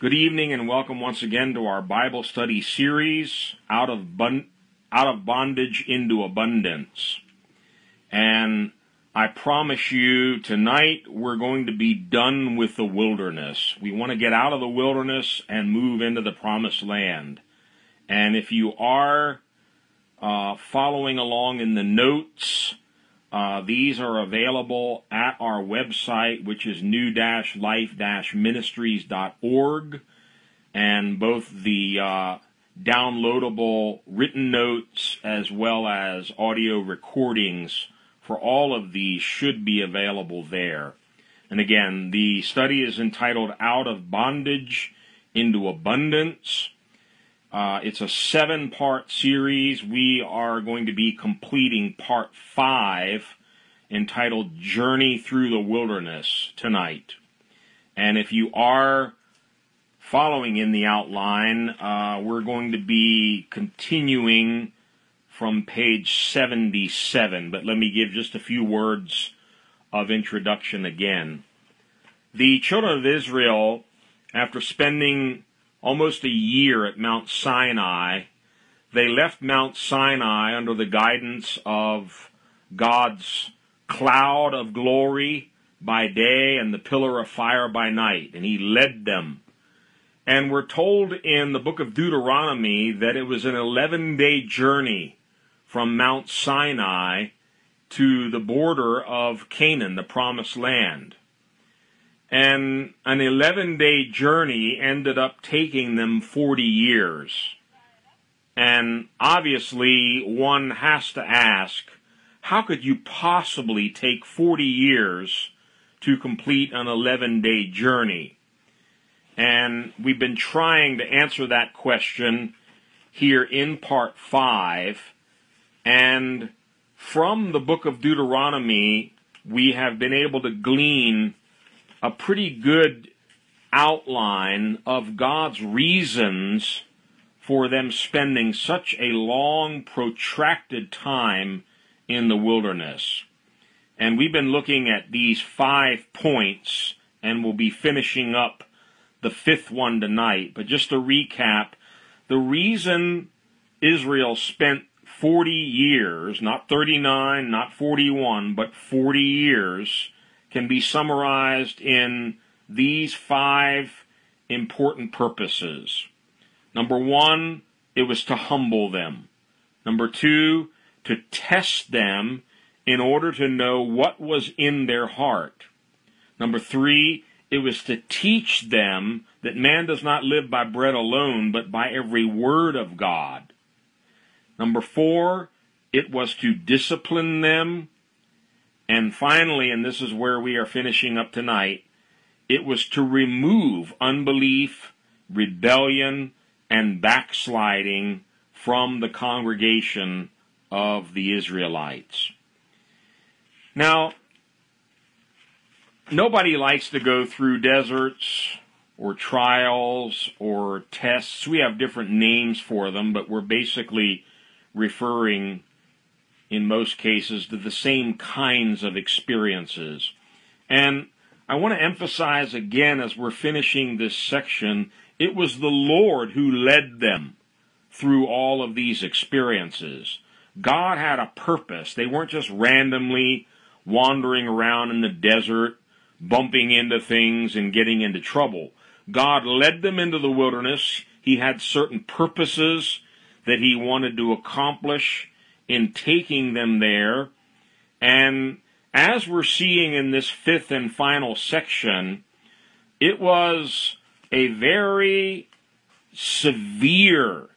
Good evening and welcome once again to our Bible study series, Out of, Out of Bondage into Abundance. And I promise you tonight we're going to be done with the wilderness. We want to get out of the wilderness and move into the promised land. And if you are uh, following along in the notes, uh, these are available at our website, which is new-life-ministries.org, and both the uh, downloadable written notes as well as audio recordings for all of these should be available there. And again, the study is entitled Out of Bondage into Abundance. Uh, it's a seven part series. We are going to be completing part five entitled Journey Through the Wilderness tonight. And if you are following in the outline, uh, we're going to be continuing from page 77. But let me give just a few words of introduction again. The children of Israel, after spending almost a year at Mount Sinai. They left Mount Sinai under the guidance of God's cloud of glory by day and the pillar of fire by night, and He led them. And we're told in the book of Deuteronomy that it was an 11 day journey from Mount Sinai to the border of Canaan, the promised land and an 11 day journey ended up taking them 40 years. And obviously, one has to ask, how could you possibly take 40 years to complete an 11 day journey? And we've been trying to answer that question here in part 5. And from the book of Deuteronomy, we have been able to glean a pretty good outline of God's reasons for them spending such a long, protracted time in the wilderness. And we've been looking at these five points, and we'll be finishing up the fifth one tonight. But just to recap, the reason Israel spent 40 years, not 39, not 41, but 40 years can be summarized in these five important purposes. Number one, it was to humble them. Number two, to test them in order to know what was in their heart. Number three, it was to teach them that man does not live by bread alone, but by every word of God. Number four, it was to discipline them and finally, and this is where we are finishing up tonight, it was to remove unbelief, rebellion, and backsliding from the congregation of the Israelites. Now, nobody likes to go through deserts or trials or tests. We have different names for them, but we're basically referring in most cases, to the same kinds of experiences. And I want to emphasize again as we're finishing this section, it was the Lord who led them through all of these experiences. God had a purpose. They weren't just randomly wandering around in the desert, bumping into things and getting into trouble. God led them into the wilderness. He had certain purposes that he wanted to accomplish in taking them there. And as we're seeing in this fifth and final section, it was a very severe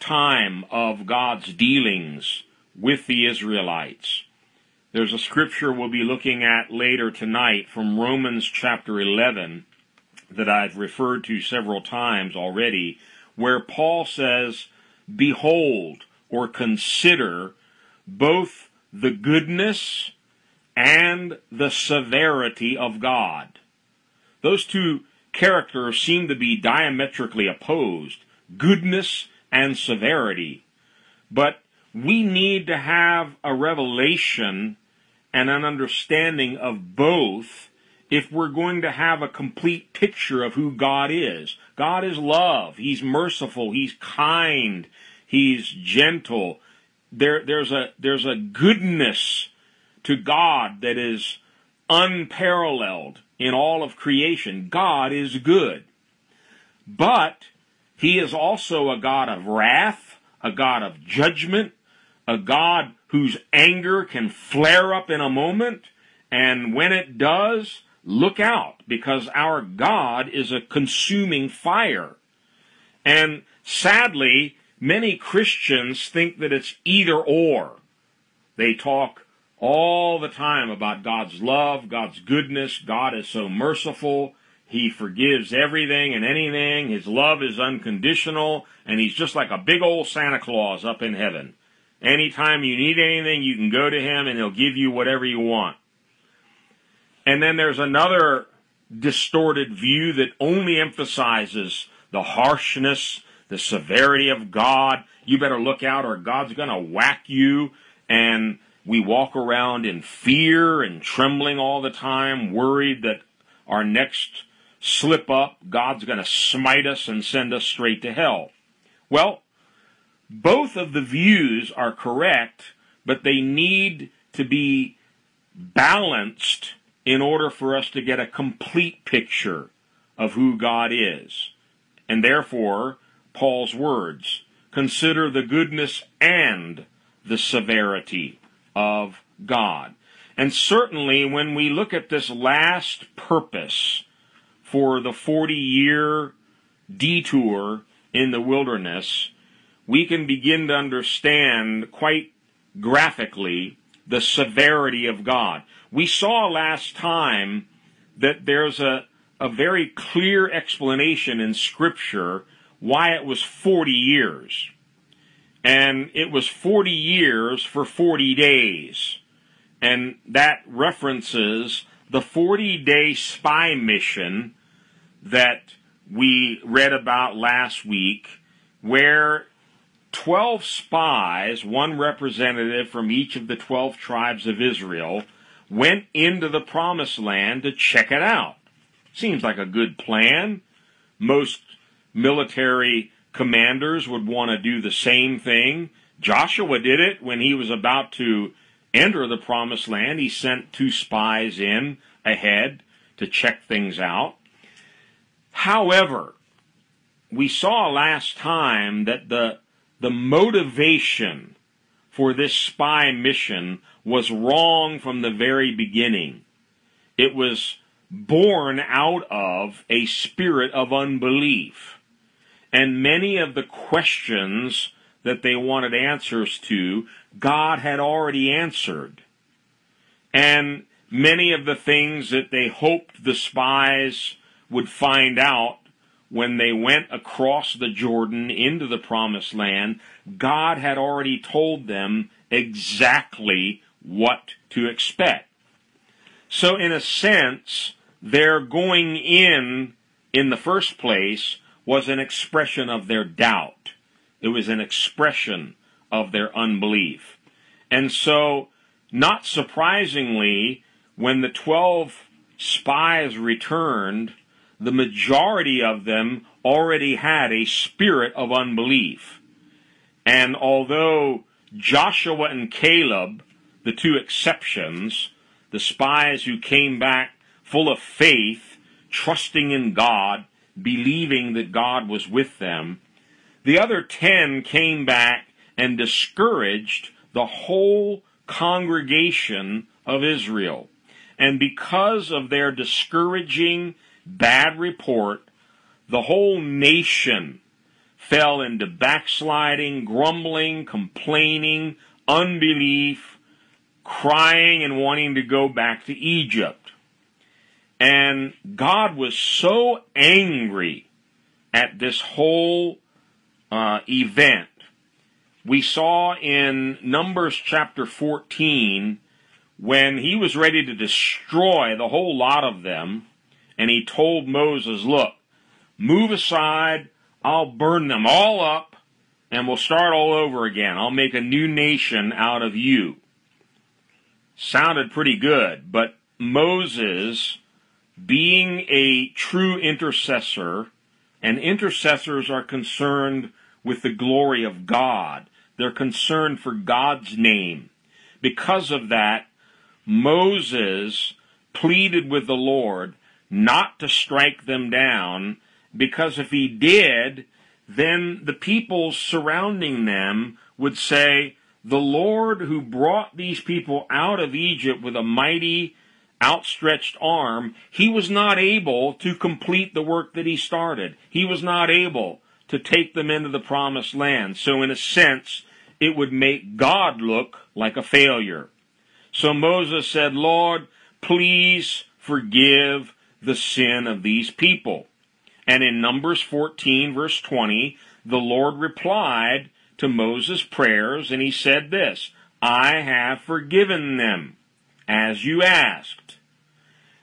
time of God's dealings with the Israelites. There's a scripture we'll be looking at later tonight from Romans chapter 11 that I've referred to several times already, where Paul says, Behold, or consider both the goodness and the severity of God. Those two characters seem to be diametrically opposed goodness and severity. But we need to have a revelation and an understanding of both if we're going to have a complete picture of who God is. God is love. He's merciful. He's kind. He's gentle. There, there's a, there's a goodness to God that is unparalleled in all of creation. God is good. But He is also a God of wrath, a God of judgment, a God whose anger can flare up in a moment, and when it does, look out, because our God is a consuming fire. And sadly, many Christians think that it's either or. They talk all the time about God's love, God's goodness. God is so merciful. He forgives everything and anything. His love is unconditional. And he's just like a big old Santa Claus up in heaven. Anytime you need anything, you can go to him and he'll give you whatever you want. And then there's another distorted view that only emphasizes the harshness, the severity of God. You better look out or God's going to whack you. And we walk around in fear and trembling all the time, worried that our next slip up, God's going to smite us and send us straight to hell. Well, both of the views are correct, but they need to be balanced in order for us to get a complete picture of who God is. And therefore, Paul's words, consider the goodness and the severity of God. And certainly when we look at this last purpose for the 40 year detour in the wilderness, we can begin to understand quite graphically the severity of God. We saw last time that there's a, a very clear explanation in Scripture why it was 40 years and it was 40 years for 40 days. And that references the 40 day spy mission that we read about last week, where 12 spies, one representative from each of the 12 tribes of Israel, went into the promised land to check it out. Seems like a good plan. Most military commanders would want to do the same thing. Joshua did it when he was about to enter the promised land. He sent two spies in ahead to check things out. However, we saw last time that the, the motivation for this spy mission was wrong from the very beginning. It was born out of a spirit of unbelief. And many of the questions that they wanted answers to, God had already answered. And many of the things that they hoped the spies would find out when they went across the Jordan into the promised land, God had already told them exactly what to expect. So in a sense, they're going in in the first place was an expression of their doubt. It was an expression of their unbelief. And so, not surprisingly, when the 12 spies returned, the majority of them already had a spirit of unbelief. And although Joshua and Caleb, the two exceptions, the spies who came back full of faith, trusting in God, believing that God was with them. The other ten came back and discouraged the whole congregation of Israel. And because of their discouraging, bad report, the whole nation fell into backsliding, grumbling, complaining, unbelief, crying, and wanting to go back to Egypt. And God was so angry at this whole uh, event. We saw in Numbers chapter 14 when he was ready to destroy the whole lot of them, and he told Moses, Look, move aside, I'll burn them all up, and we'll start all over again. I'll make a new nation out of you. Sounded pretty good, but Moses being a true intercessor, and intercessors are concerned with the glory of God. They're concerned for God's name. Because of that, Moses pleaded with the Lord not to strike them down, because if he did, then the people surrounding them would say, The Lord who brought these people out of Egypt with a mighty outstretched arm, he was not able to complete the work that he started. He was not able to take them into the promised land. So, in a sense, it would make God look like a failure. So Moses said, Lord, please forgive the sin of these people. And in Numbers 14, verse 20, the Lord replied to Moses' prayers, and he said this I have forgiven them, as you asked.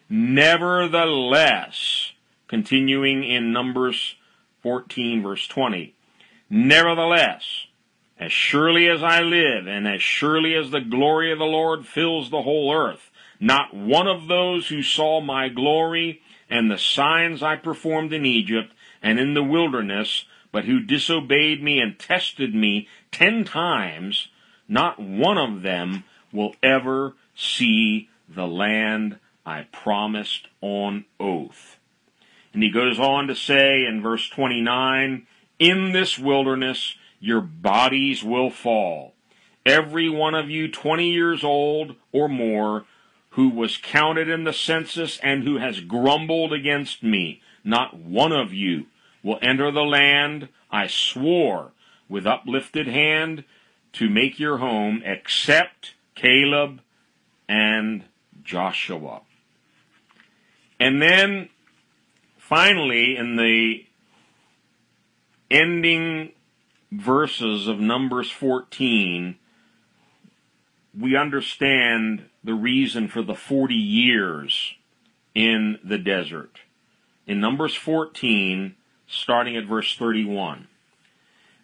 Nevertheless, continuing in Numbers 14, verse 20, nevertheless, as surely as I live, and as surely as the glory of the Lord fills the whole earth, not one of those who saw my glory and the signs I performed in Egypt and in the wilderness, but who disobeyed me and tested me ten times, not one of them will ever see the land I promised on oath. And he goes on to say in verse 29, In this wilderness your bodies will fall. Every one of you 20 years old or more who was counted in the census and who has grumbled against me, not one of you will enter the land I swore with uplifted hand to make your home except Caleb and Joshua. And then finally in the ending verses of Numbers 14, we understand the reason for the 40 years in the desert. In Numbers 14, starting at verse 31.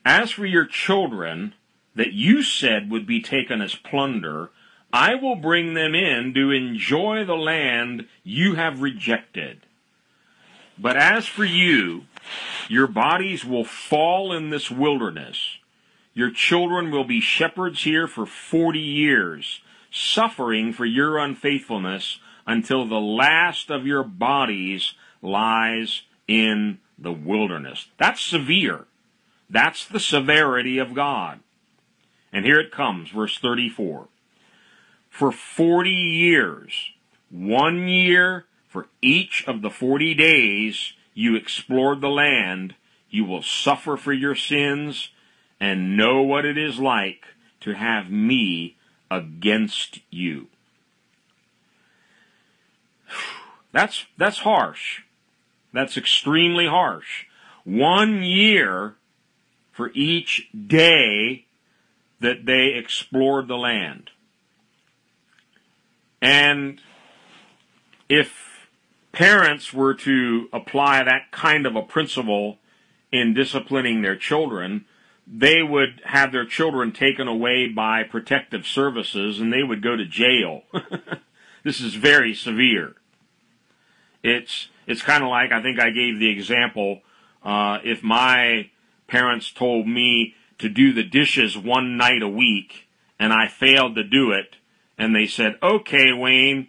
As for your children that you said would be taken as plunder, I will bring them in to enjoy the land you have rejected. But as for you, your bodies will fall in this wilderness. Your children will be shepherds here for forty years, suffering for your unfaithfulness until the last of your bodies lies in the wilderness. That's severe. That's the severity of God. And here it comes, verse 34. For 40 years, one year for each of the 40 days, you explored the land, you will suffer for your sins and know what it is like to have me against you. That's, that's harsh. That's extremely harsh. One year for each day that they explored the land. And if parents were to apply that kind of a principle in disciplining their children, they would have their children taken away by protective services and they would go to jail. this is very severe. It's it's kind of like I think I gave the example uh, if my parents told me to do the dishes one night a week and I failed to do it, and they said, "Okay, Wayne,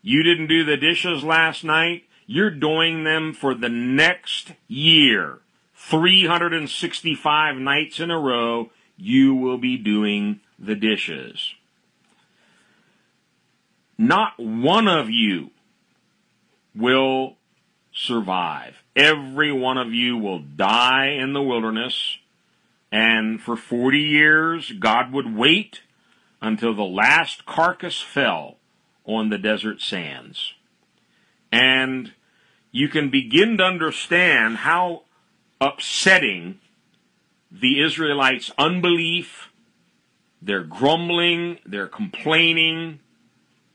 you didn't do the dishes last night. You're doing them for the next year. 365 nights in a row, you will be doing the dishes. Not one of you will survive. Every one of you will die in the wilderness. And for 40 years, God would wait until the last carcass fell on the desert sands. And you can begin to understand how upsetting the Israelites' unbelief, their grumbling, their complaining,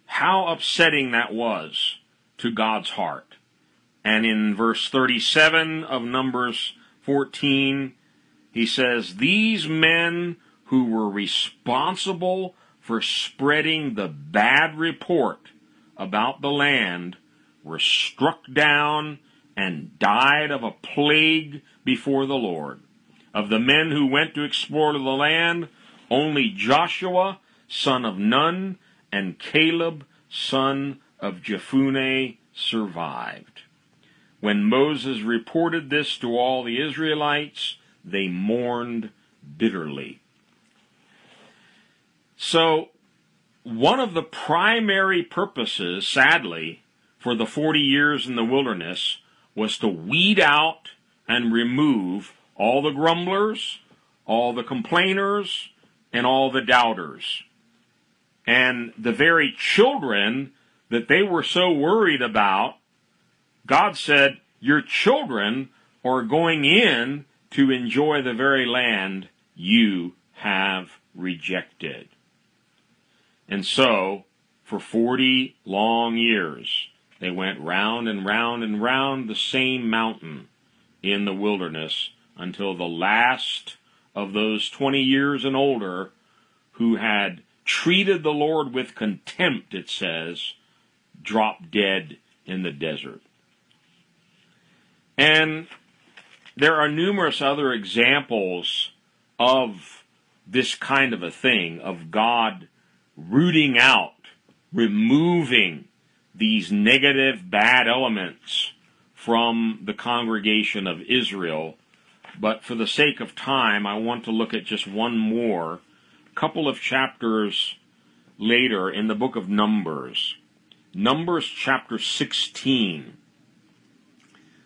how upsetting that was to God's heart. And in verse 37 of Numbers 14, he says, These men who were responsible for spreading the bad report about the land were struck down and died of a plague before the Lord. Of the men who went to explore the land, only Joshua, son of Nun, and Caleb, son of Jephunneh, survived. When Moses reported this to all the Israelites, they mourned bitterly. So, one of the primary purposes, sadly, for the 40 years in the wilderness was to weed out and remove all the grumblers, all the complainers, and all the doubters. And the very children that they were so worried about, God said, Your children are going in to enjoy the very land you have rejected. And so, for 40 long years, they went round and round and round the same mountain in the wilderness until the last of those 20 years and older who had treated the Lord with contempt, it says, dropped dead in the desert. And there are numerous other examples of this kind of a thing, of God rooting out, removing these negative, bad elements from the congregation of Israel. But for the sake of time, I want to look at just one more, couple of chapters later in the book of Numbers. Numbers chapter 16.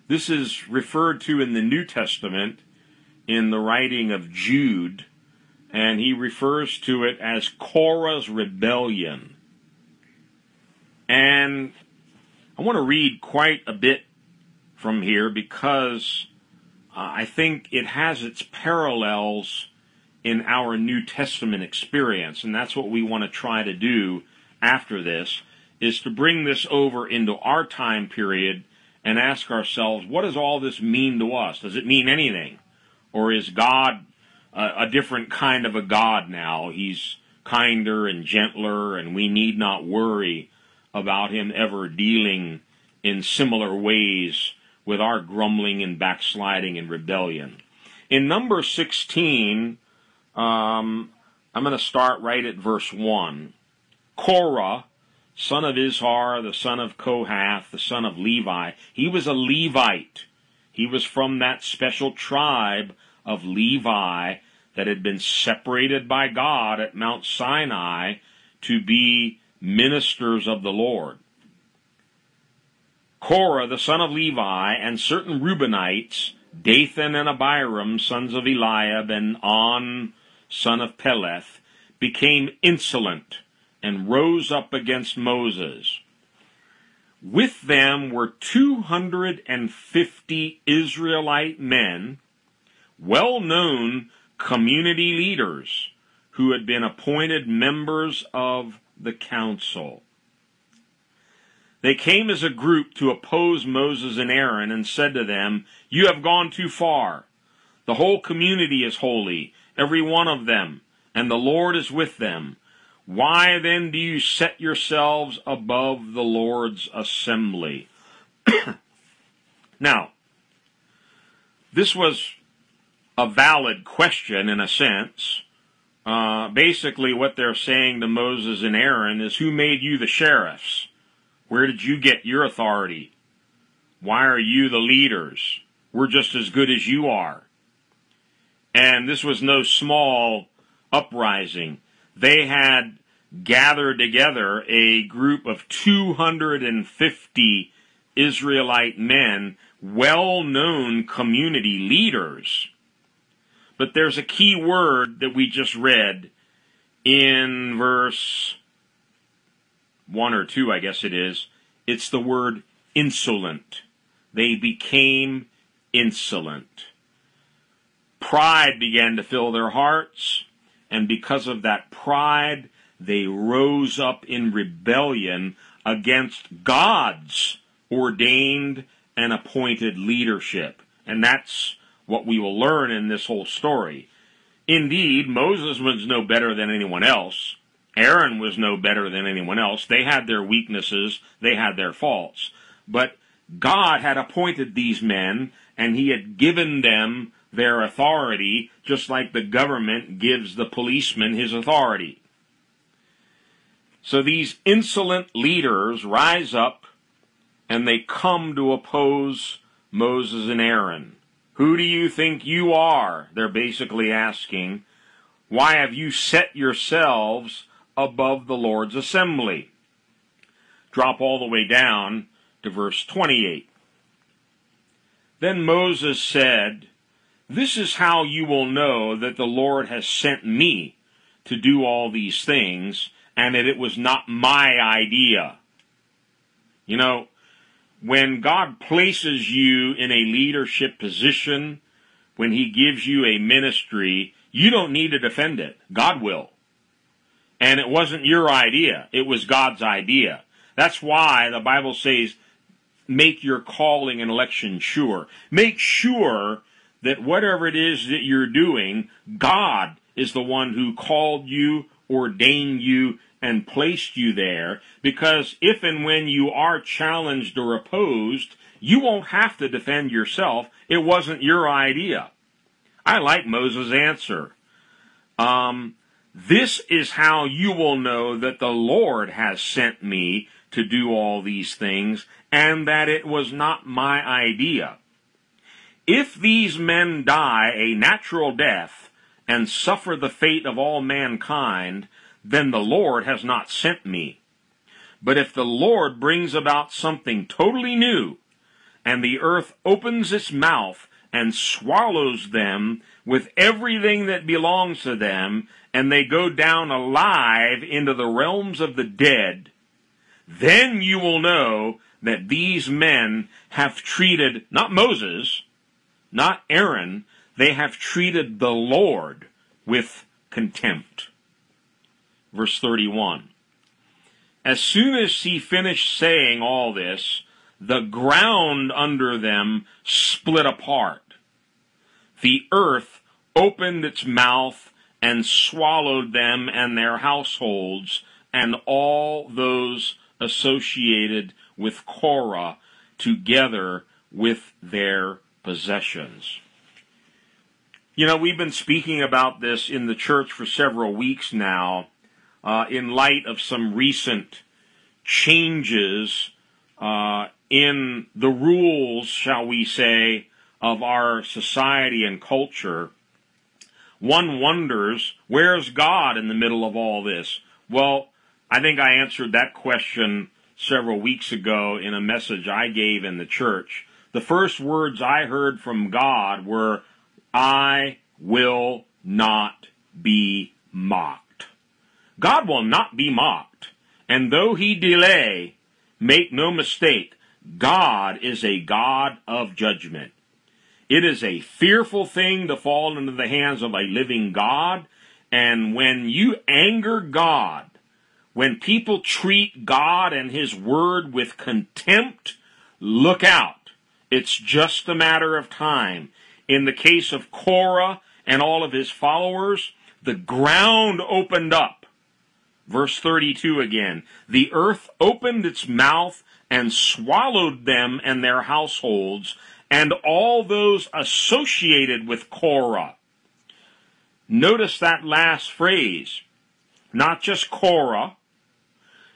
This is referred to in the New Testament in the writing of Jude and he refers to it as Korah's rebellion. And I want to read quite a bit from here because uh, I think it has its parallels in our New Testament experience, and that's what we want to try to do after this is to bring this over into our time period and ask ourselves, what does all this mean to us? Does it mean anything? Or is God a, a different kind of a God now. He's kinder and gentler, and we need not worry about him ever dealing in similar ways with our grumbling and backsliding and rebellion. In number 16, um, I'm going to start right at verse 1. Korah, son of Izhar, the son of Kohath, the son of Levi, he was a Levite. He was from that special tribe of Levi that had been separated by God at Mount Sinai to be ministers of the Lord. Korah, the son of Levi, and certain Reubenites, Dathan and Abiram, sons of Eliab, and On, son of Peleth, became insolent and rose up against Moses. With them were 250 Israelite men well known community leaders who had been appointed members of the council. They came as a group to oppose Moses and Aaron and said to them, You have gone too far. The whole community is holy, every one of them, and the Lord is with them. Why then do you set yourselves above the Lord's assembly? now, this was a valid question in a sense. Uh, basically, what they're saying to Moses and Aaron is, Who made you the sheriffs? Where did you get your authority? Why are you the leaders? We're just as good as you are. And this was no small uprising. They had gathered together a group of 250 Israelite men, well known community leaders but there's a key word that we just read in verse 1 or 2, I guess it is. It's the word insolent. They became insolent. Pride began to fill their hearts, and because of that pride, they rose up in rebellion against God's ordained and appointed leadership. And that's what we will learn in this whole story. Indeed, Moses was no better than anyone else. Aaron was no better than anyone else. They had their weaknesses, they had their faults. but God had appointed these men and he had given them their authority, just like the government gives the policeman his authority. So these insolent leaders rise up and they come to oppose Moses and Aaron. Who do you think you are? They're basically asking. Why have you set yourselves above the Lord's assembly? Drop all the way down to verse 28. Then Moses said, This is how you will know that the Lord has sent me to do all these things, and that it was not my idea. You know, when God places you in a leadership position, when He gives you a ministry, you don't need to defend it. God will. And it wasn't your idea, it was God's idea. That's why the Bible says, make your calling and election sure. Make sure that whatever it is that you're doing, God is the one who called you, ordained you, and placed you there. Because if and when you are challenged or opposed, you won't have to defend yourself. It wasn't your idea. I like Moses' answer. Um, this is how you will know that the Lord has sent me to do all these things and that it was not my idea. If these men die a natural death and suffer the fate of all mankind, then the Lord has not sent me. But if the Lord brings about something totally new, and the earth opens its mouth and swallows them with everything that belongs to them, and they go down alive into the realms of the dead, then you will know that these men have treated not Moses, not Aaron, they have treated the Lord with contempt. Verse 31. As soon as he finished saying all this, the ground under them split apart. The earth opened its mouth and swallowed them and their households and all those associated with Korah together with their possessions. You know, we've been speaking about this in the church for several weeks now, uh, in light of some recent changes uh, in the rules, shall we say, of our society and culture. One wonders, where's God in the middle of all this? Well, I think I answered that question several weeks ago in a message I gave in the church. The first words I heard from God were, I will not be mocked. God will not be mocked. And though he delay, make no mistake, God is a God of judgment. It is a fearful thing to fall into the hands of a living God. And when you anger God, when people treat God and His Word with contempt, look out. It's just a matter of time. In the case of Korah and all of his followers, the ground opened up. Verse 32 again. The earth opened its mouth and swallowed them and their households and all those associated with Korah. Notice that last phrase. Not just Korah,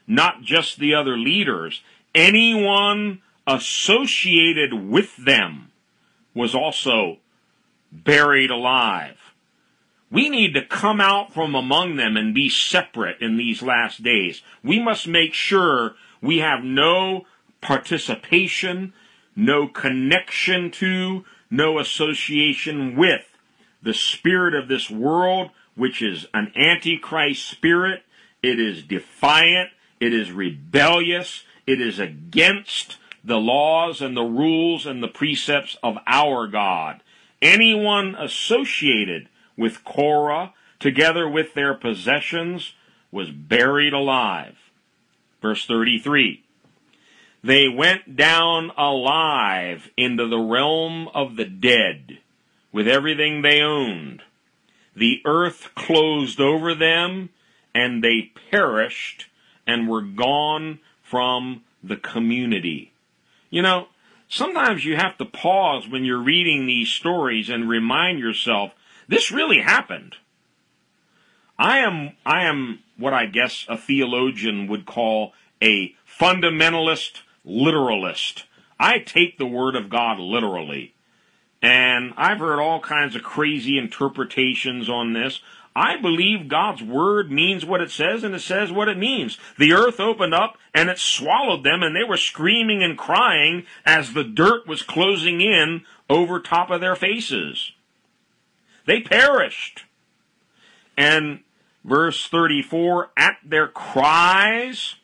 not just the other leaders, anyone associated with them was also buried alive. We need to come out from among them and be separate in these last days. We must make sure we have no participation, no connection to, no association with the spirit of this world, which is an antichrist spirit. It is defiant. It is rebellious. It is against the laws and the rules and the precepts of our God. Anyone associated with Korah, together with their possessions, was buried alive. Verse 33. They went down alive into the realm of the dead with everything they owned. The earth closed over them and they perished and were gone from the community. You know, sometimes you have to pause when you're reading these stories and remind yourself, this really happened. I am, I am what I guess a theologian would call a fundamentalist literalist. I take the Word of God literally. And I've heard all kinds of crazy interpretations on this. I believe God's Word means what it says and it says what it means. The earth opened up and it swallowed them and they were screaming and crying as the dirt was closing in over top of their faces. They perished. And verse 34, at their cries,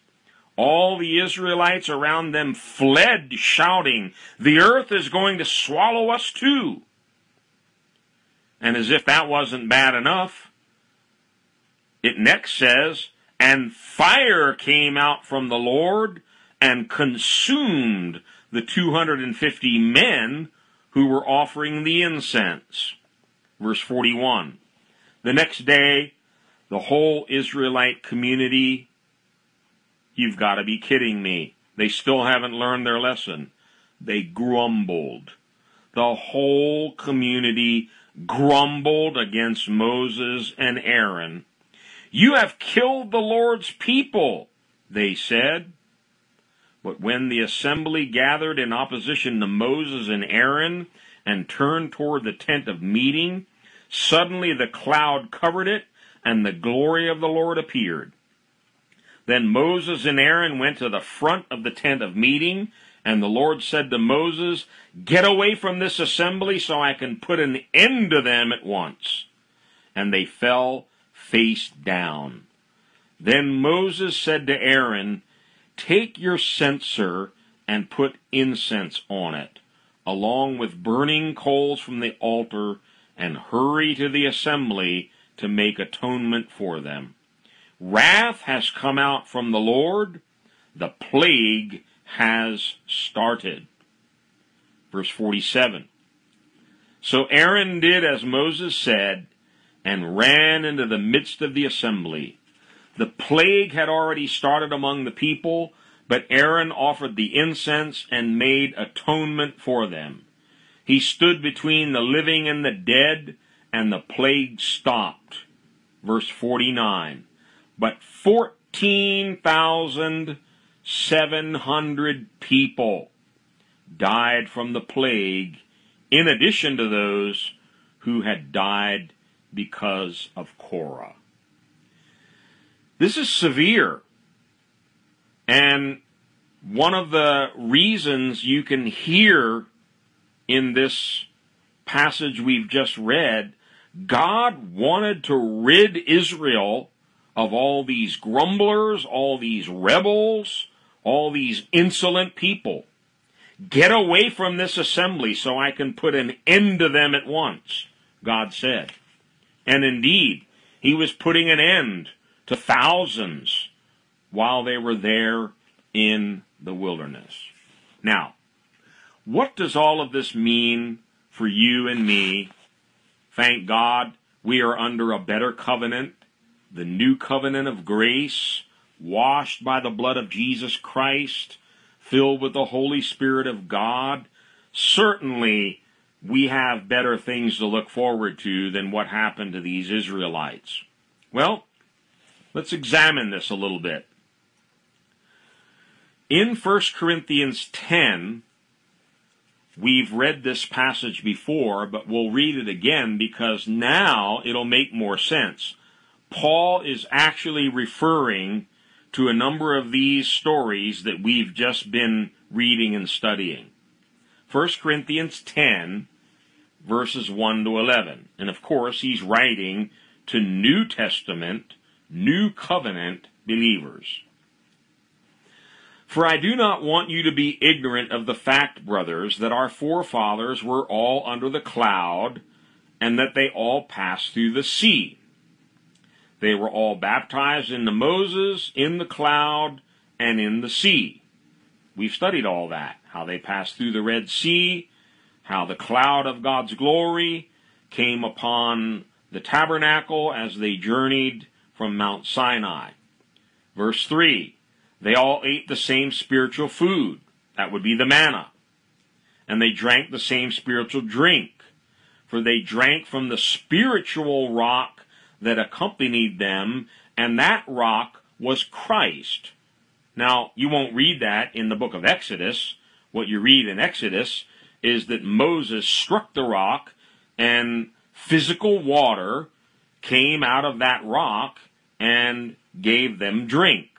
all the Israelites around them fled, shouting, The earth is going to swallow us too. And as if that wasn't bad enough, it next says, And fire came out from the Lord and consumed the 250 men who were offering the incense. Verse 41. The next day, the whole Israelite community You've got to be kidding me. They still haven't learned their lesson. They grumbled. The whole community grumbled against Moses and Aaron. You have killed the Lord's people, they said. But when the assembly gathered in opposition to Moses and Aaron and turned toward the tent of meeting, suddenly the cloud covered it and the glory of the Lord appeared. Then Moses and Aaron went to the front of the tent of meeting, and the Lord said to Moses, Get away from this assembly so I can put an end to them at once. And they fell face down. Then Moses said to Aaron, Take your censer and put incense on it, along with burning coals from the altar, and hurry to the assembly to make atonement for them. Wrath has come out from the Lord. The plague has started. Verse 47. So Aaron did as Moses said and ran into the midst of the assembly. The plague had already started among the people, but Aaron offered the incense and made atonement for them. He stood between the living and the dead, and the plague stopped. Verse 49 but 14,700 people died from the plague, in addition to those who had died because of Korah. This is severe. And one of the reasons you can hear in this passage we've just read, God wanted to rid Israel of all these grumblers, all these rebels, all these insolent people. Get away from this assembly so I can put an end to them at once, God said. And indeed, he was putting an end to thousands while they were there in the wilderness. Now, what does all of this mean for you and me? Thank God we are under a better covenant the new covenant of grace, washed by the blood of Jesus Christ, filled with the Holy Spirit of God, certainly we have better things to look forward to than what happened to these Israelites. Well, let's examine this a little bit. In 1 Corinthians 10, we've read this passage before, but we'll read it again because now it'll make more sense. Paul is actually referring to a number of these stories that we've just been reading and studying. 1 Corinthians 10, verses 1 to 11. And of course, he's writing to New Testament, New Covenant believers. For I do not want you to be ignorant of the fact, brothers, that our forefathers were all under the cloud, and that they all passed through the sea they were all baptized into Moses, in the cloud, and in the sea. We've studied all that, how they passed through the Red Sea, how the cloud of God's glory came upon the tabernacle as they journeyed from Mount Sinai. Verse 3 They all ate the same spiritual food, That would be the manna. And they drank the same spiritual drink, for they drank from the spiritual rock that accompanied them, and that rock was Christ. Now, you won't read that in the book of Exodus. What you read in Exodus is that Moses struck the rock and physical water came out of that rock and gave them drink.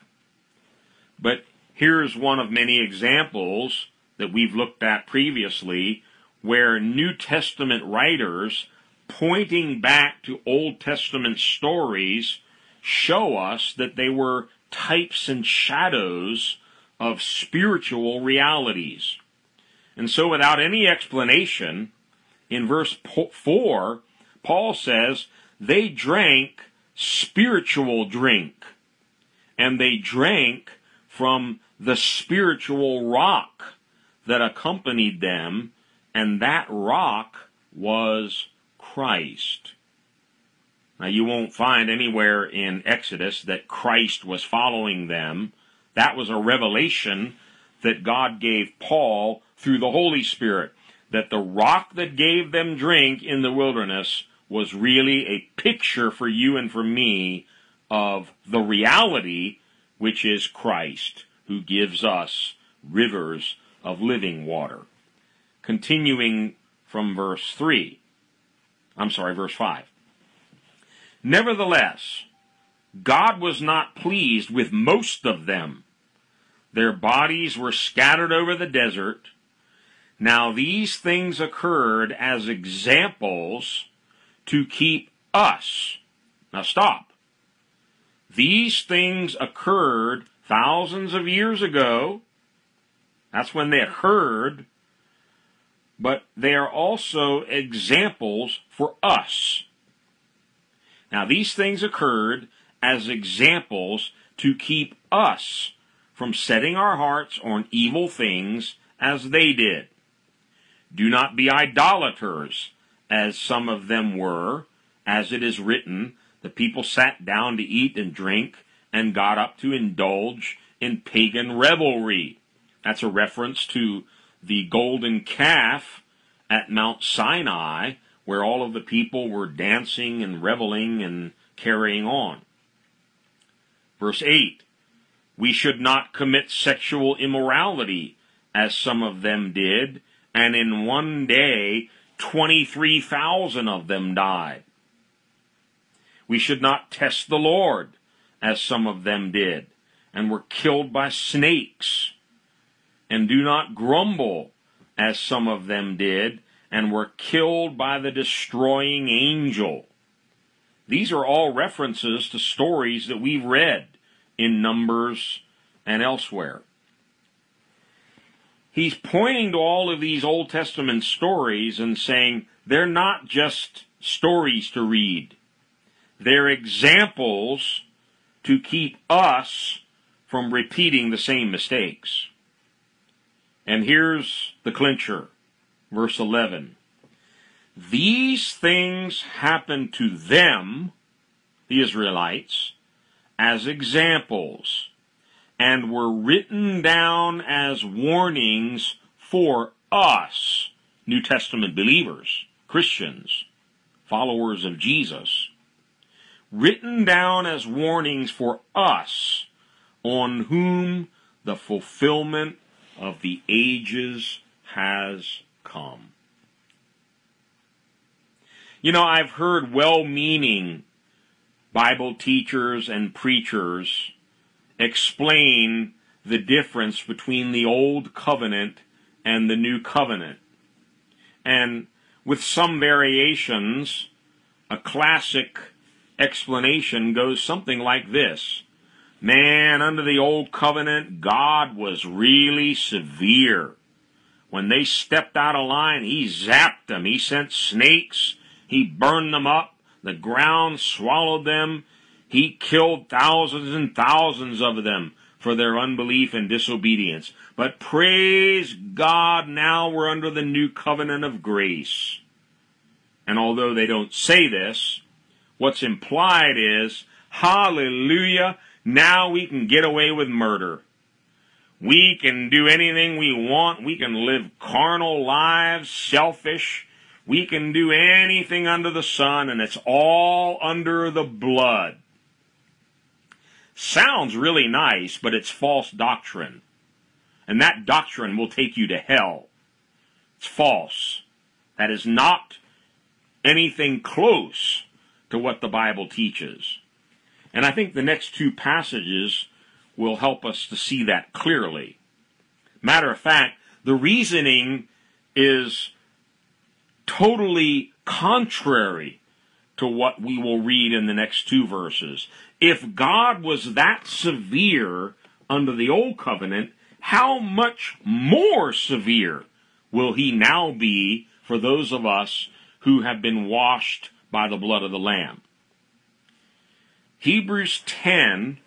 But here's one of many examples that we've looked at previously where New Testament writers pointing back to Old Testament stories show us that they were types and shadows of spiritual realities. And so, without any explanation, in verse 4, Paul says, they drank spiritual drink, and they drank from the spiritual rock that accompanied them, and that rock was Christ. Now, you won't find anywhere in Exodus that Christ was following them. That was a revelation that God gave Paul through the Holy Spirit, that the rock that gave them drink in the wilderness was really a picture for you and for me of the reality which is Christ, who gives us rivers of living water. Continuing from verse 3. I'm sorry, verse 5. Nevertheless, God was not pleased with most of them. Their bodies were scattered over the desert. Now these things occurred as examples to keep us. Now stop. These things occurred thousands of years ago. That's when they occurred. But they are also examples for us. Now, these things occurred as examples to keep us from setting our hearts on evil things as they did. Do not be idolaters, as some of them were, as it is written, the people sat down to eat and drink and got up to indulge in pagan revelry. That's a reference to the golden calf at Mount Sinai where all of the people were dancing and reveling and carrying on. Verse 8 We should not commit sexual immorality, as some of them did, and in one day 23,000 of them died. We should not test the Lord, as some of them did, and were killed by snakes. And do not grumble, as some of them did, and were killed by the destroying angel. These are all references to stories that we've read in Numbers and elsewhere. He's pointing to all of these Old Testament stories and saying they're not just stories to read. They're examples to keep us from repeating the same mistakes. And here's the clincher. Verse 11. These things happened to them, the Israelites, as examples, and were written down as warnings for us, New Testament believers, Christians, followers of Jesus, written down as warnings for us, on whom the fulfillment of the ages has come. You know, I've heard well meaning Bible teachers and preachers explain the difference between the Old Covenant and the New Covenant. And with some variations, a classic explanation goes something like this. Man, under the Old Covenant, God was really severe. When they stepped out of line, he zapped them. He sent snakes. He burned them up. The ground swallowed them. He killed thousands and thousands of them for their unbelief and disobedience. But praise God, now we're under the new covenant of grace. And although they don't say this, what's implied is, hallelujah, now we can get away with murder. We can do anything we want. We can live carnal lives, selfish. We can do anything under the sun, and it's all under the blood. Sounds really nice, but it's false doctrine. And that doctrine will take you to hell. It's false. That is not anything close to what the Bible teaches. And I think the next two passages will help us to see that clearly. Matter of fact, the reasoning is totally contrary to what we will read in the next two verses. If God was that severe under the old covenant, how much more severe will he now be for those of us who have been washed by the blood of the Lamb? Hebrews 10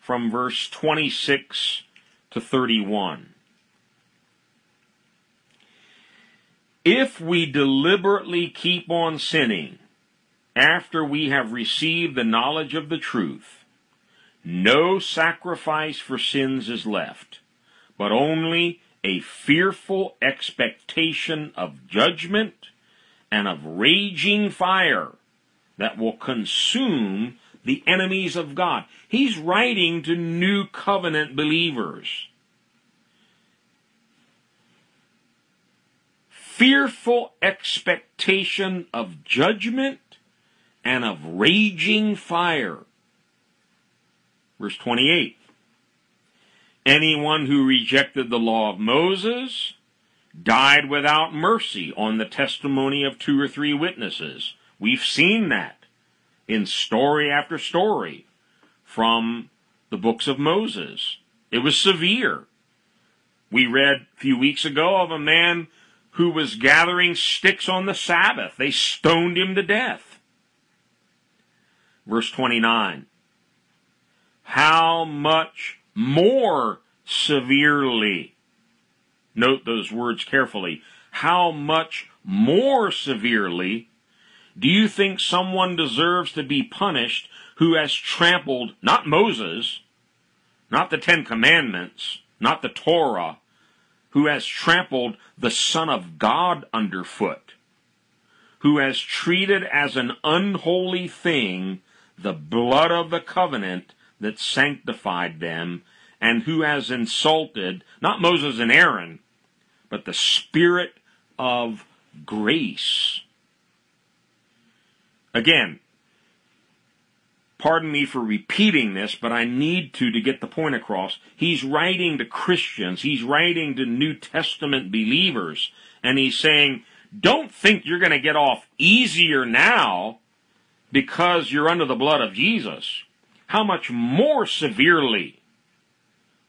from verse 26 to 31. If we deliberately keep on sinning after we have received the knowledge of the truth, no sacrifice for sins is left, but only a fearful expectation of judgment and of raging fire that will consume the enemies of God. He's writing to new covenant believers. Fearful expectation of judgment and of raging fire. Verse 28. Anyone who rejected the law of Moses died without mercy on the testimony of two or three witnesses. We've seen that in story after story from the books of Moses. It was severe. We read a few weeks ago of a man who was gathering sticks on the Sabbath. They stoned him to death. Verse 29. How much more severely, note those words carefully, how much more severely do you think someone deserves to be punished who has trampled not Moses, not the Ten Commandments, not the Torah, who has trampled the Son of God underfoot, who has treated as an unholy thing the blood of the covenant that sanctified them, and who has insulted not Moses and Aaron, but the Spirit of grace Again, pardon me for repeating this, but I need to to get the point across. He's writing to Christians, he's writing to New Testament believers, and he's saying, don't think you're going to get off easier now because you're under the blood of Jesus. How much more severely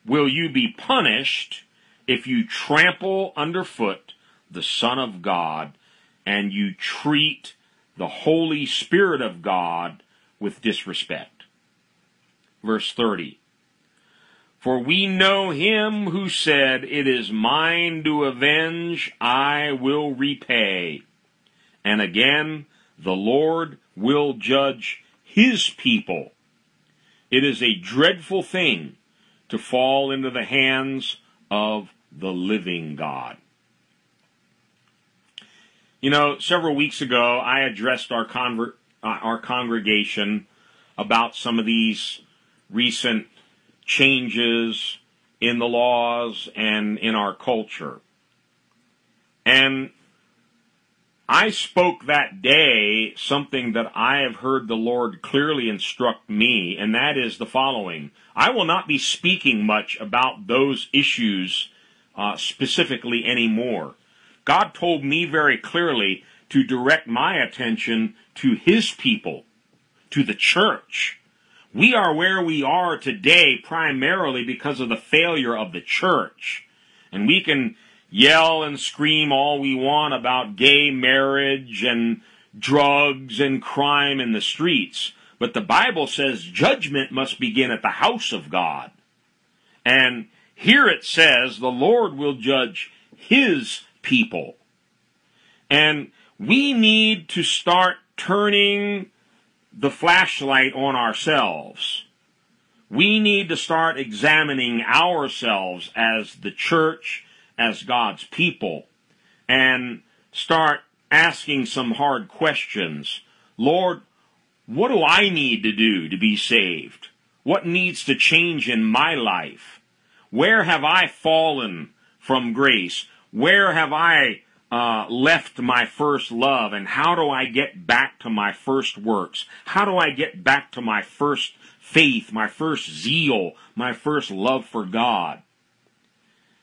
will you be punished if you trample underfoot the Son of God and you treat the Holy Spirit of God with disrespect. Verse 30. For we know him who said, It is mine to avenge, I will repay. And again, the Lord will judge his people. It is a dreadful thing to fall into the hands of the living God. You know, several weeks ago, I addressed our conver- uh, our congregation about some of these recent changes in the laws and in our culture. And I spoke that day something that I have heard the Lord clearly instruct me, and that is the following. I will not be speaking much about those issues uh, specifically anymore. God told me very clearly to direct my attention to His people, to the church. We are where we are today primarily because of the failure of the church. And we can yell and scream all we want about gay marriage and drugs and crime in the streets. But the Bible says judgment must begin at the house of God. And here it says the Lord will judge his people. And we need to start turning the flashlight on ourselves. we need to start examining ourselves as the church, as God's people, and start asking some hard questions. Lord, what do I need to do to be saved? What needs to change in my life? Where have I fallen from grace? Where have I uh, left my first love? And how do I get back to my first works? How do I get back to my first faith, my first zeal, my first love for God?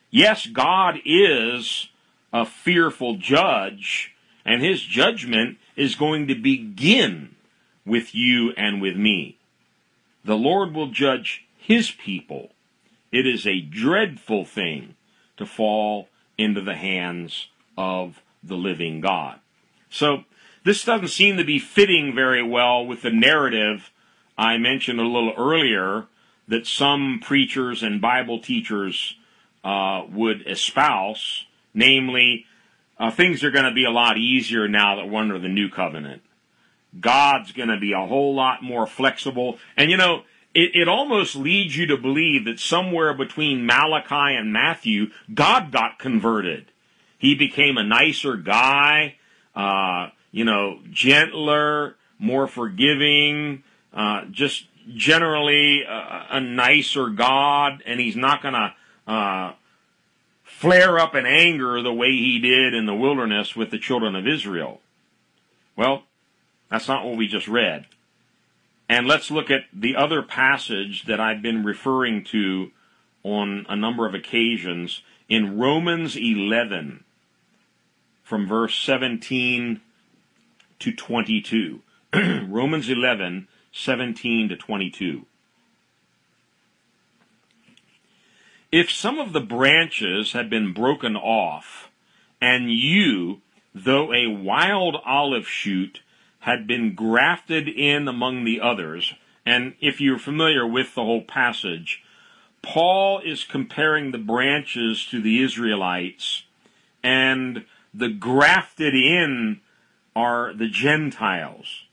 Yes, God is a fearful judge, and his judgment is going to begin with you and with me. The Lord will judge his people. It is a dreadful thing to fall into the hands of the living God. So, this doesn't seem to be fitting very well with the narrative I mentioned a little earlier that some preachers and Bible teachers uh, would espouse, namely, uh, things are going to be a lot easier now that we're under the new covenant. God's going to be a whole lot more flexible. And you know, it, it almost leads you to believe that somewhere between Malachi and Matthew, God got converted. He became a nicer guy, uh, you know, gentler, more forgiving, uh, just generally a, a, nicer God, and he's not going to uh, flare up in anger the way he did in the wilderness with the children of Israel. Well, that's not what we just read. And let's look at the other passage that I've been referring to on a number of occasions in Romans 11 from verse 17 to 22. Romans 11, 17 to 22. If some of the branches had been broken off, and you, though a wild olive shoot, had been grafted in among the others. And if you're familiar with the whole passage, Paul is comparing the branches to the Israelites, and the grafted in are the Gentiles.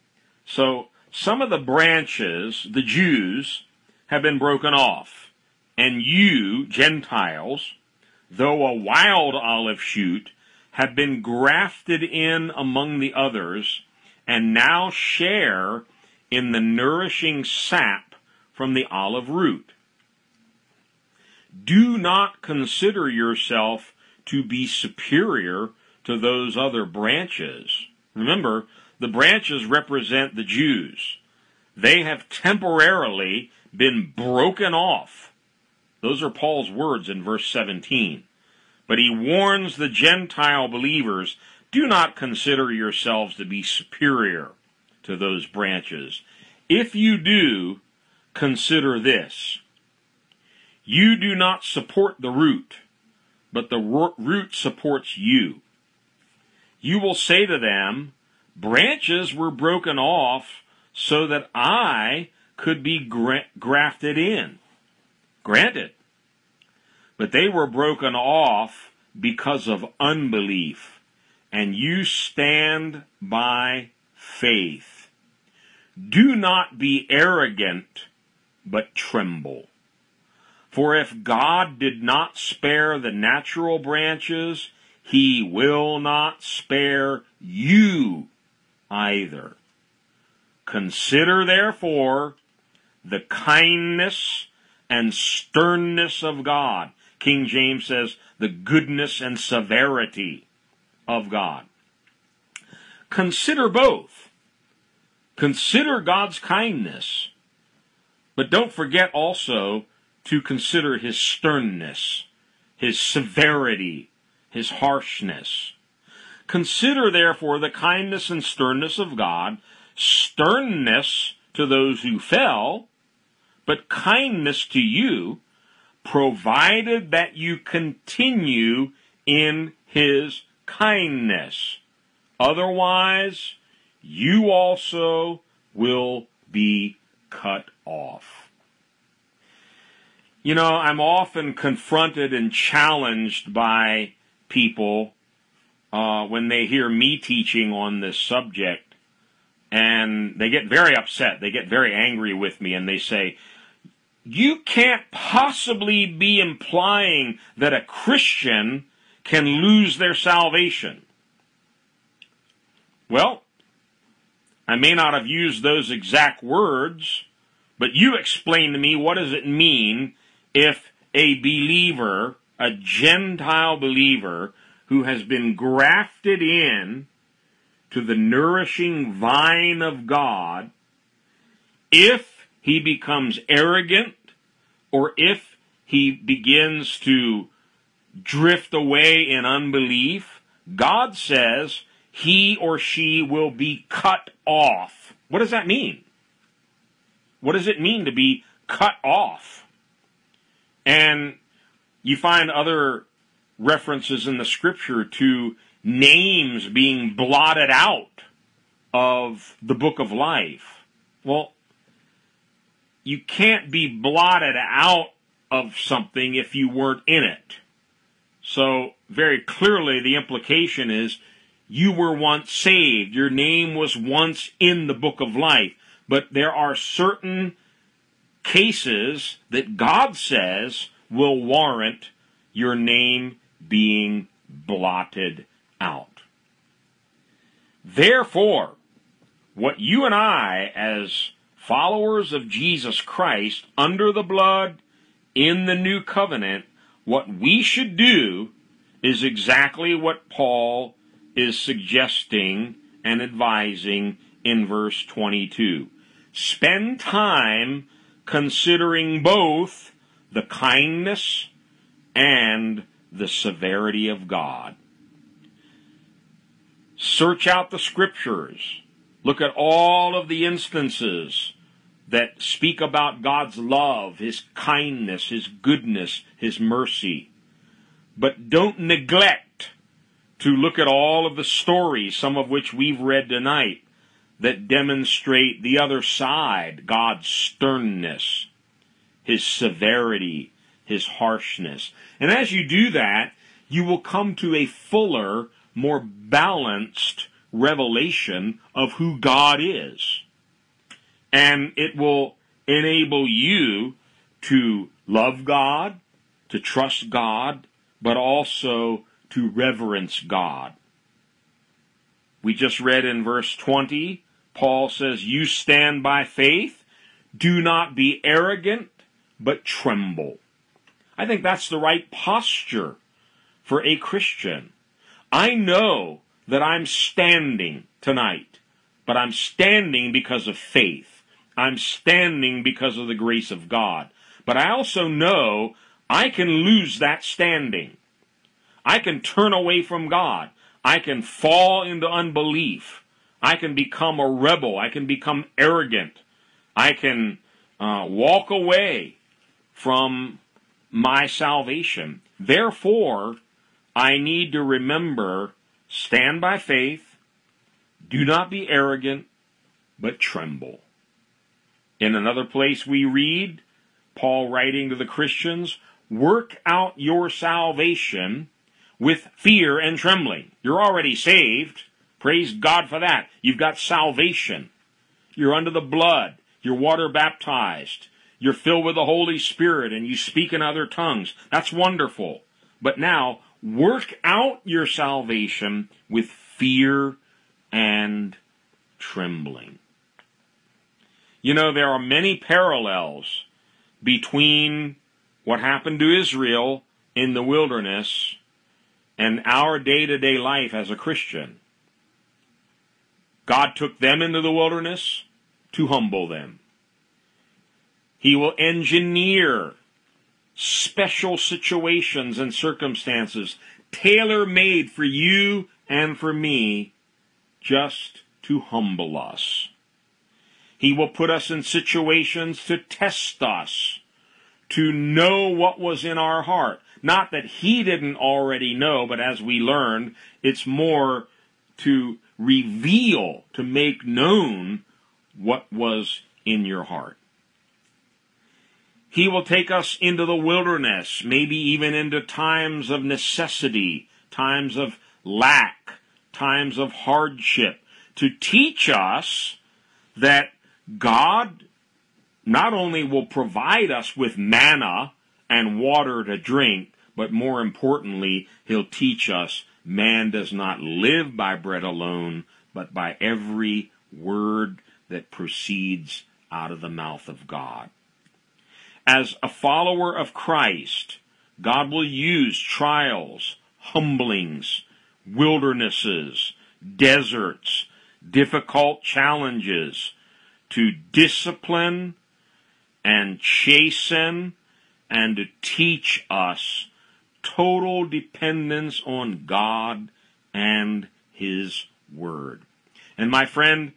So some of the branches, the Jews, have been broken off, and you, Gentiles, though a wild olive shoot, have been grafted in among the others and now share in the nourishing sap from the olive root. Do not consider yourself to be superior to those other branches. Remember, the branches represent the Jews. They have temporarily been broken off. Those are Paul's words in verse 17. But he warns the Gentile believers do not consider yourselves to be superior to those branches. If you do, consider this. You do not support the root, but the root supports you. You will say to them, branches were broken off so that I could be gra- grafted in. Granted. But they were broken off because of unbelief and you stand by faith. Do not be arrogant, but tremble. For if God did not spare the natural branches, he will not spare you either. Consider therefore the kindness and sternness of God. King James says the goodness and severity of God. Consider both. Consider God's kindness, but don't forget also to consider his sternness, his severity, his harshness. Consider therefore the kindness and sternness of God, sternness to those who fell, but kindness to you, provided that you continue in his kindness. Otherwise, you also will be cut off. You know, I'm often confronted and challenged by people uh, when they hear me teaching on this subject, and they get very upset. They get very angry with me, and they say, you can't possibly be implying that a Christian can lose their salvation. Well, I may not have used those exact words, but you explain to me what does it mean if a believer, a Gentile believer, who has been grafted in to the nourishing vine of God, if he becomes arrogant or if he begins to drift away in unbelief, God says he or she will be cut off. What does that mean? What does it mean to be cut off? And you find other references in the scripture to names being blotted out of the book of life. Well, you can't be blotted out of something if you weren't in it. So, very clearly, the implication is you were once saved. Your name was once in the book of life. But there are certain cases that God says will warrant your name being blotted out. Therefore, what you and I, as followers of Jesus Christ, under the blood, in the new covenant, what we should do is exactly what Paul is suggesting and advising in verse 22. Spend time considering both the kindness and the severity of God. Search out the scriptures. Look at all of the instances that speak about God's love, His kindness, His goodness, His mercy. But don't neglect to look at all of the stories, some of which we've read tonight, that demonstrate the other side, God's sternness, His severity, His harshness. And as you do that, you will come to a fuller, more balanced revelation of who God is. And it will enable you to love God, to trust God, but also to reverence God. We just read in verse 20, Paul says, You stand by faith, do not be arrogant, but tremble. I think that's the right posture for a Christian. I know that I'm standing tonight, but I'm standing because of faith. I'm standing because of the grace of God. But I also know I can lose that standing. I can turn away from God. I can fall into unbelief. I can become a rebel. I can become arrogant. I can uh, walk away from my salvation. Therefore, I need to remember stand by faith, do not be arrogant, but tremble. In another place we read, Paul writing to the Christians, work out your salvation with fear and trembling. You're already saved. Praise God for that. You've got salvation. You're under the blood. You're water baptized. You're filled with the Holy Spirit and you speak in other tongues. That's wonderful. But now Work out your salvation with fear and trembling. You know, there are many parallels between what happened to Israel in the wilderness and our day to day life as a Christian. God took them into the wilderness to humble them. He will engineer special situations and circumstances, tailor made for you and for me, just to humble us. He will put us in situations to test us, to know what was in our heart. Not that He didn't already know, but as we learned, it's more to reveal, to make known what was in your heart. He will take us into the wilderness, maybe even into times of necessity, times of lack, times of hardship, to teach us that God not only will provide us with manna and water to drink, but more importantly, he'll teach us man does not live by bread alone, but by every word that proceeds out of the mouth of God. As a follower of Christ, God will use trials, humblings, wildernesses, deserts, difficult challenges to discipline and chasten and to teach us total dependence on God and His Word. And my friend,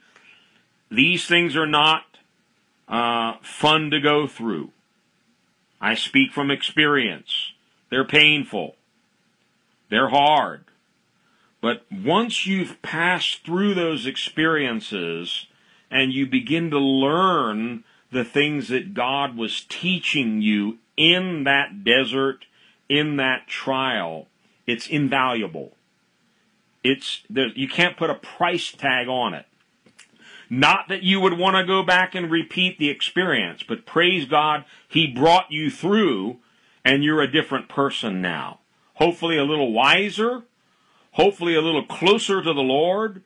these things are not uh, fun to go through. I speak from experience. They're painful. They're hard. But once you've passed through those experiences and you begin to learn the things that God was teaching you in that desert, in that trial, it's invaluable. It's you can't put a price tag on it. Not that you would want to go back and repeat the experience, but praise God, He brought you through and you're a different person now. Hopefully a little wiser, hopefully a little closer to the Lord,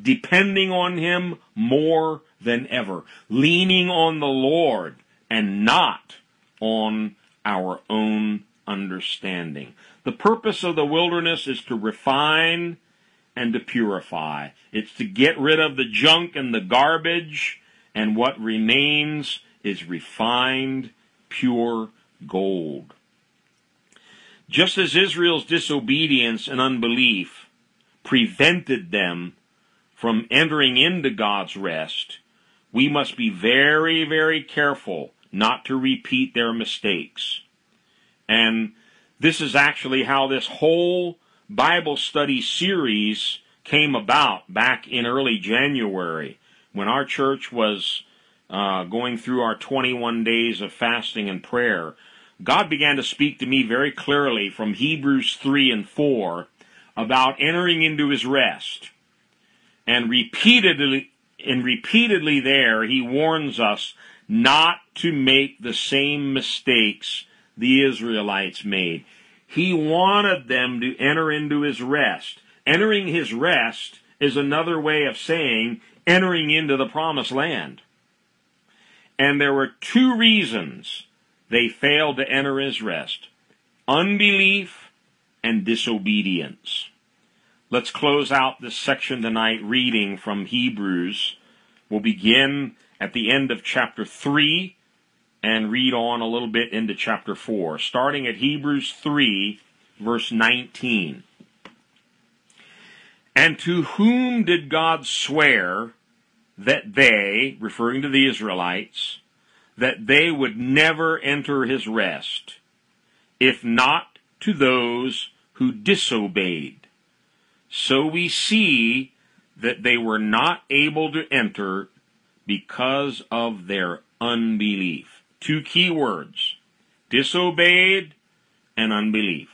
depending on Him more than ever, leaning on the Lord and not on our own understanding. The purpose of the wilderness is to refine and to purify. It's to get rid of the junk and the garbage, and what remains is refined, pure gold. Just as Israel's disobedience and unbelief prevented them from entering into God's rest, we must be very, very careful not to repeat their mistakes. And this is actually how this whole Bible study series came about back in early January when our church was uh, going through our 21 days of fasting and prayer. God began to speak to me very clearly from Hebrews 3 and 4 about entering into his rest. And repeatedly, and repeatedly there, he warns us not to make the same mistakes the Israelites made. He wanted them to enter into his rest. Entering his rest is another way of saying entering into the promised land. And there were two reasons they failed to enter his rest unbelief and disobedience. Let's close out this section tonight reading from Hebrews. We'll begin at the end of chapter 3 and read on a little bit into chapter 4, starting at Hebrews 3, verse 19. And to whom did God swear that they, referring to the Israelites, that they would never enter his rest, if not to those who disobeyed? So we see that they were not able to enter because of their unbelief two key words disobeyed and unbelief.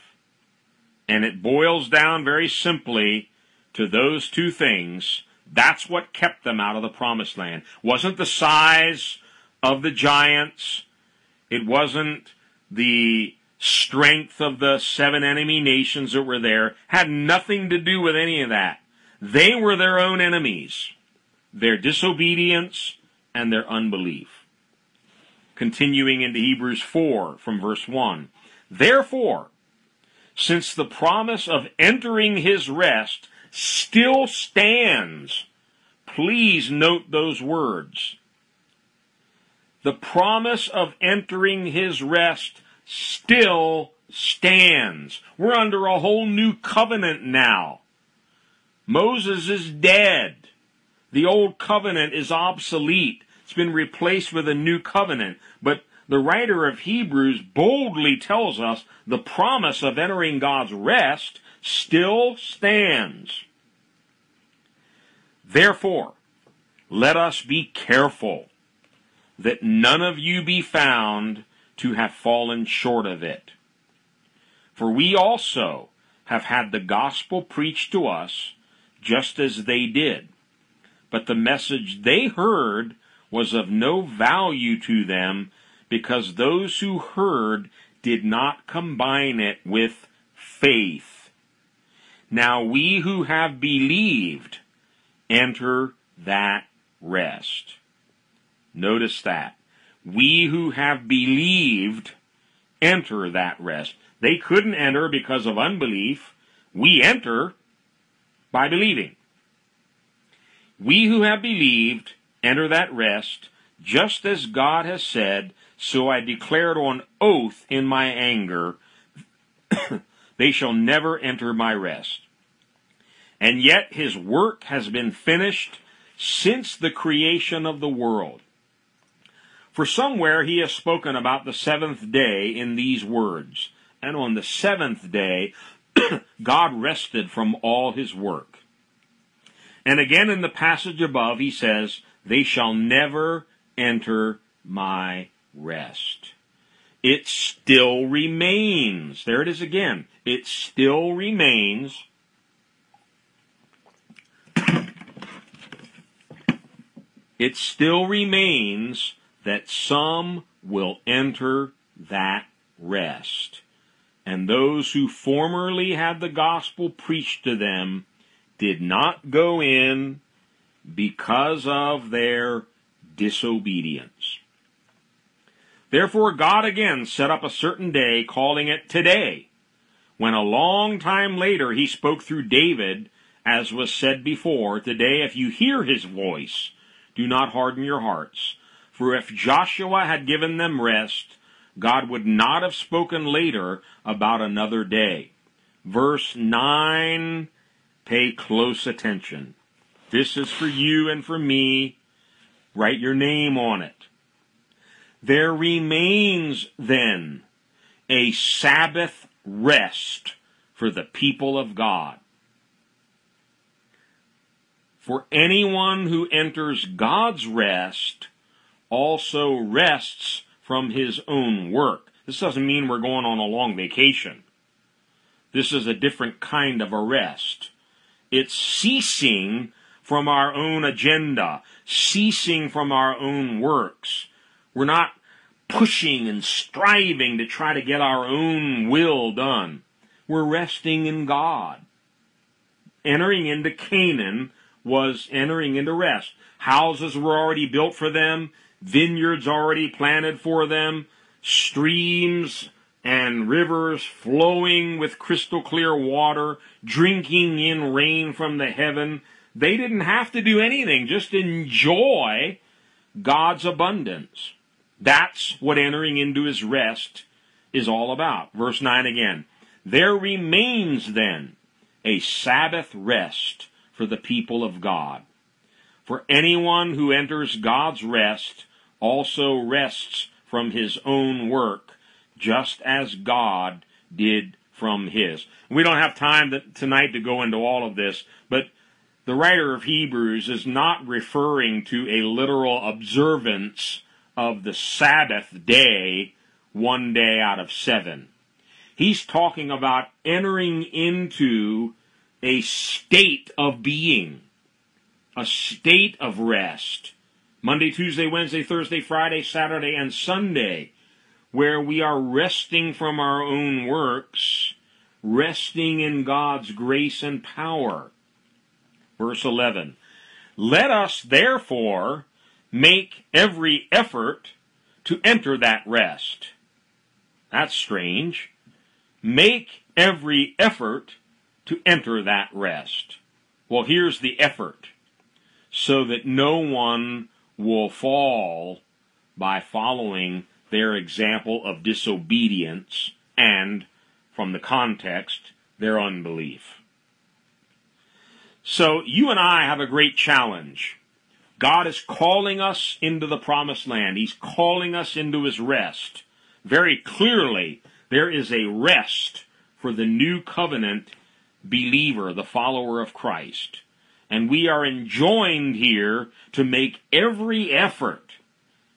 And it boils down very simply to those two things. That's what kept them out of the promised land. Wasn't the size of the giants. It wasn't the strength of the seven enemy nations that were there. Had nothing to do with any of that. They were their own enemies. Their disobedience and their unbelief continuing into Hebrews 4 from verse 1. Therefore, since the promise of entering his rest still stands, please note those words. The promise of entering his rest still stands. We're under a whole new covenant now. Moses is dead. The old covenant is obsolete. It's been replaced with a new covenant. But the writer of Hebrews boldly tells us the promise of entering God's rest still stands. Therefore, let us be careful that none of you be found to have fallen short of it. For we also have had the gospel preached to us just as they did. But the message they heard was of no value to them because those who heard did not combine it with faith. Now we who have believed enter that rest. Notice that. We who have believed enter that rest. They couldn't enter because of unbelief. We enter by believing. We who have believed enter that rest, just as God has said, so I declared on oath in my anger, they shall never enter my rest. And yet his work has been finished since the creation of the world. For somewhere he has spoken about the seventh day in these words, and on the seventh day God rested from all his work. And again in the passage above he says, they shall never enter my rest. It still remains. There it is again. It still remains. It still remains that some will enter that rest. And those who formerly had the gospel preached to them did not go in because of their disobedience. Therefore, God again set up a certain day, calling it today, when a long time later he spoke through David, as was said before, Today, if you hear his voice, do not harden your hearts. For if Joshua had given them rest, God would not have spoken later about another day. Verse 9, pay close attention. This is for you and for me. Write your name on it. There remains then a Sabbath rest for the people of God. For anyone who enters God's rest also rests from his own work. This doesn't mean we're going on a long vacation. This is a different kind of a rest. It's ceasing from our own agenda, ceasing from our own works. We're not pushing and striving to try to get our own will done. We're resting in God. Entering into Canaan was entering into rest. Houses were already built for them, vineyards already planted for them, streams and rivers flowing with crystal clear water, drinking in rain from the heaven. They didn't have to do anything, just enjoy God's abundance. That's what entering into his rest is all about. Verse 9 again. There remains then a Sabbath rest for the people of God. For anyone who enters God's rest also rests from his own work, just as God did from his. We don't have time to, tonight to go into all of this, but the writer of Hebrews is not referring to a literal observance of the Sabbath day one day out of seven. He's talking about entering into a state of being, a state of rest. Monday, Tuesday, Wednesday, Thursday, Friday, Saturday, and Sunday, where we are resting from our own works, resting in God's grace and power. Verse 11. Let us therefore make every effort to enter that rest. That's strange. Make every effort to enter that rest. Well, here's the effort. So that no one will fall by following their example of disobedience and, from the context, their unbelief. So you and I have a great challenge. God is calling us into the promised land. He's calling us into his rest. Very clearly, there is a rest for the new covenant believer, the follower of Christ. And we are enjoined here to make every effort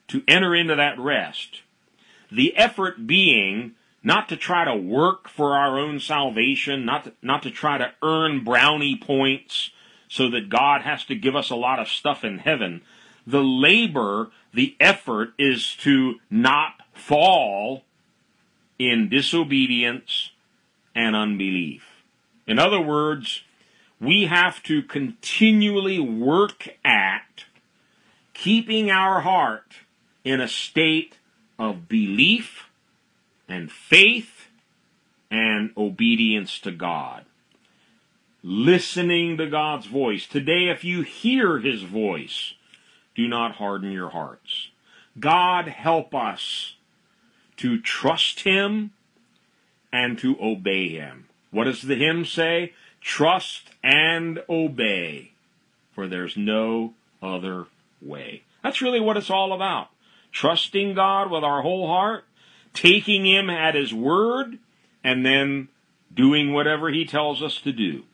to enter into that rest. The effort being not to try to work for our own salvation, not to, not to try to earn brownie points so that God has to give us a lot of stuff in heaven, the labor, the effort is to not fall in disobedience and unbelief. In other words, we have to continually work at keeping our heart in a state of belief and faith and obedience to God. Listening to God's voice. Today, if you hear His voice, do not harden your hearts. God help us to trust Him and to obey Him. What does the hymn say? Trust and obey, for there's no other way. That's really what it's all about. Trusting God with our whole heart, taking Him at His word, and then doing whatever He tells us to do.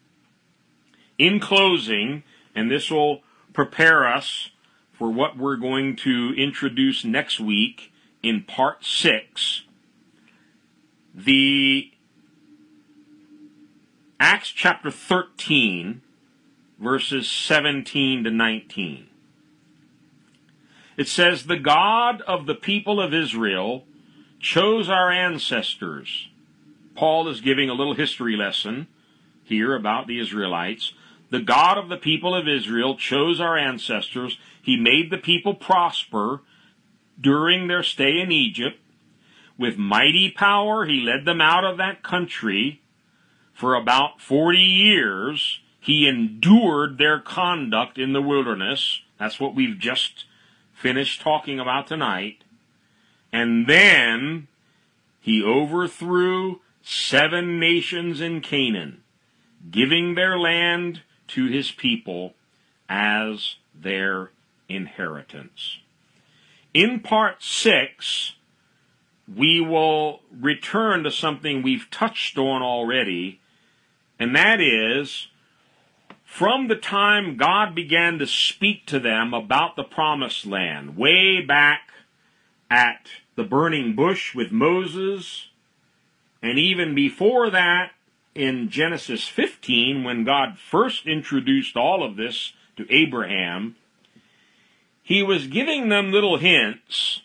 In closing, and this will prepare us for what we're going to introduce next week in part six, the Acts chapter 13, verses 17 to 19. It says, The God of the people of Israel chose our ancestors. Paul is giving a little history lesson here about the Israelites. The God of the people of Israel chose our ancestors. He made the people prosper during their stay in Egypt. With mighty power, he led them out of that country for about 40 years, he endured their conduct in the wilderness. That's what we've just finished talking about tonight. And then he overthrew seven nations in Canaan, giving their land to his people as their inheritance. In part six, we will return to something we've touched on already and that is from the time God began to speak to them about the promised land, way back at the burning bush with Moses, and even before that in Genesis 15, when God first introduced all of this to Abraham, he was giving them little hints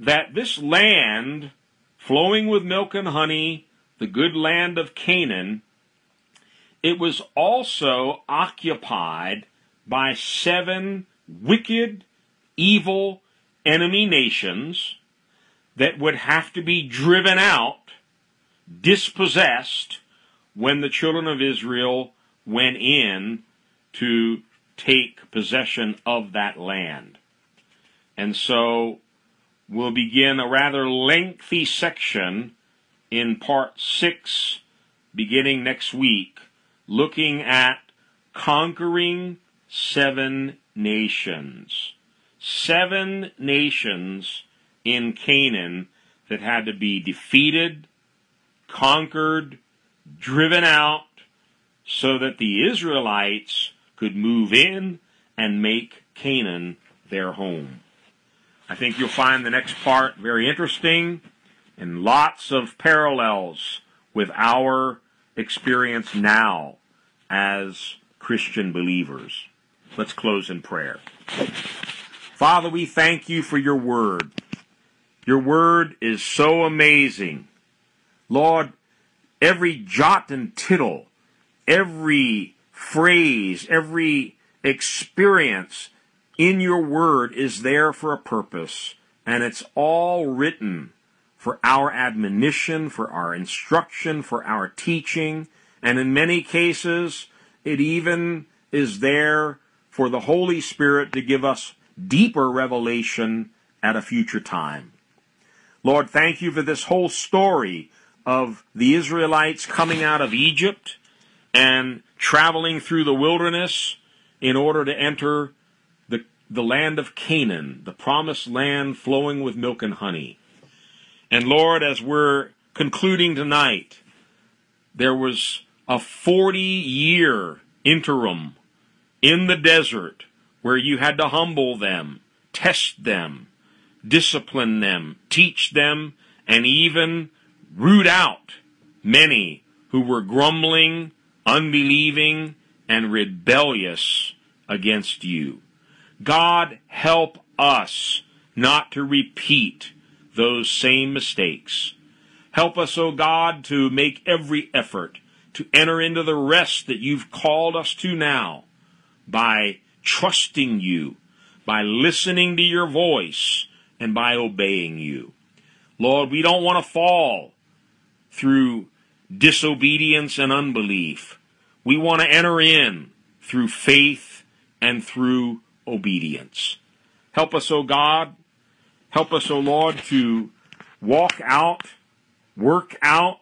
that this land, flowing with milk and honey, the good land of Canaan, it was also occupied by seven wicked, evil enemy nations that would have to be driven out, dispossessed, when the children of Israel went in to take possession of that land. And so we'll begin a rather lengthy section in part six, beginning next week, looking at conquering seven nations. Seven nations in Canaan that had to be defeated, conquered, driven out, so that the Israelites could move in and make Canaan their home. I think you'll find the next part very interesting and lots of parallels with our experience now as Christian believers. Let's close in prayer. Father, we thank you for your word. Your word is so amazing. Lord, every jot and tittle, every phrase, every experience in your word is there for a purpose, and it's all written for our admonition, for our instruction, for our teaching, and in many cases, it even is there for the Holy Spirit to give us deeper revelation at a future time. Lord, thank you for this whole story of the Israelites coming out of Egypt and traveling through the wilderness in order to enter the, the land of Canaan, the promised land flowing with milk and honey. And Lord, as we're concluding tonight, there was a 40 year interim in the desert where you had to humble them, test them, discipline them, teach them, and even root out many who were grumbling, unbelieving, and rebellious against you. God, help us not to repeat those same mistakes. Help us, O God, to make every effort to enter into the rest that you've called us to now by trusting you, by listening to your voice, and by obeying you. Lord, we don't want to fall through disobedience and unbelief. We want to enter in through faith and through obedience. Help us, O God. Help us, O Lord, to walk out, work out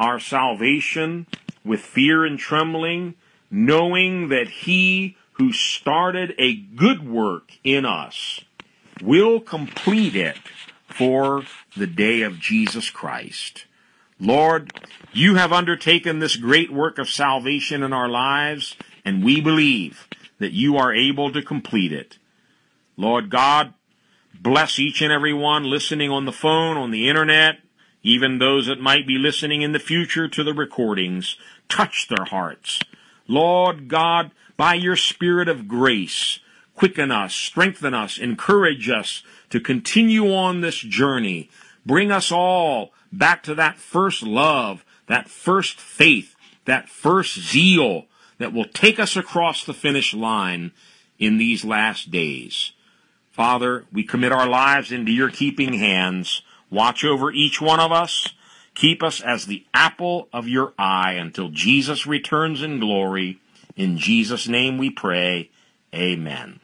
our salvation with fear and trembling, knowing that He who started a good work in us will complete it for the day of Jesus Christ. Lord, you have undertaken this great work of salvation in our lives, and we believe that you are able to complete it. Lord God, bless each and every one listening on the phone, on the internet, even those that might be listening in the future to the recordings. Touch their hearts. Lord God, by your Spirit of grace, quicken us, strengthen us, encourage us to continue on this journey. Bring us all back to that first love, that first faith, that first zeal that will take us across the finish line in these last days. Father, we commit our lives into your keeping hands. Watch over each one of us. Keep us as the apple of your eye until Jesus returns in glory. In Jesus' name we pray. Amen.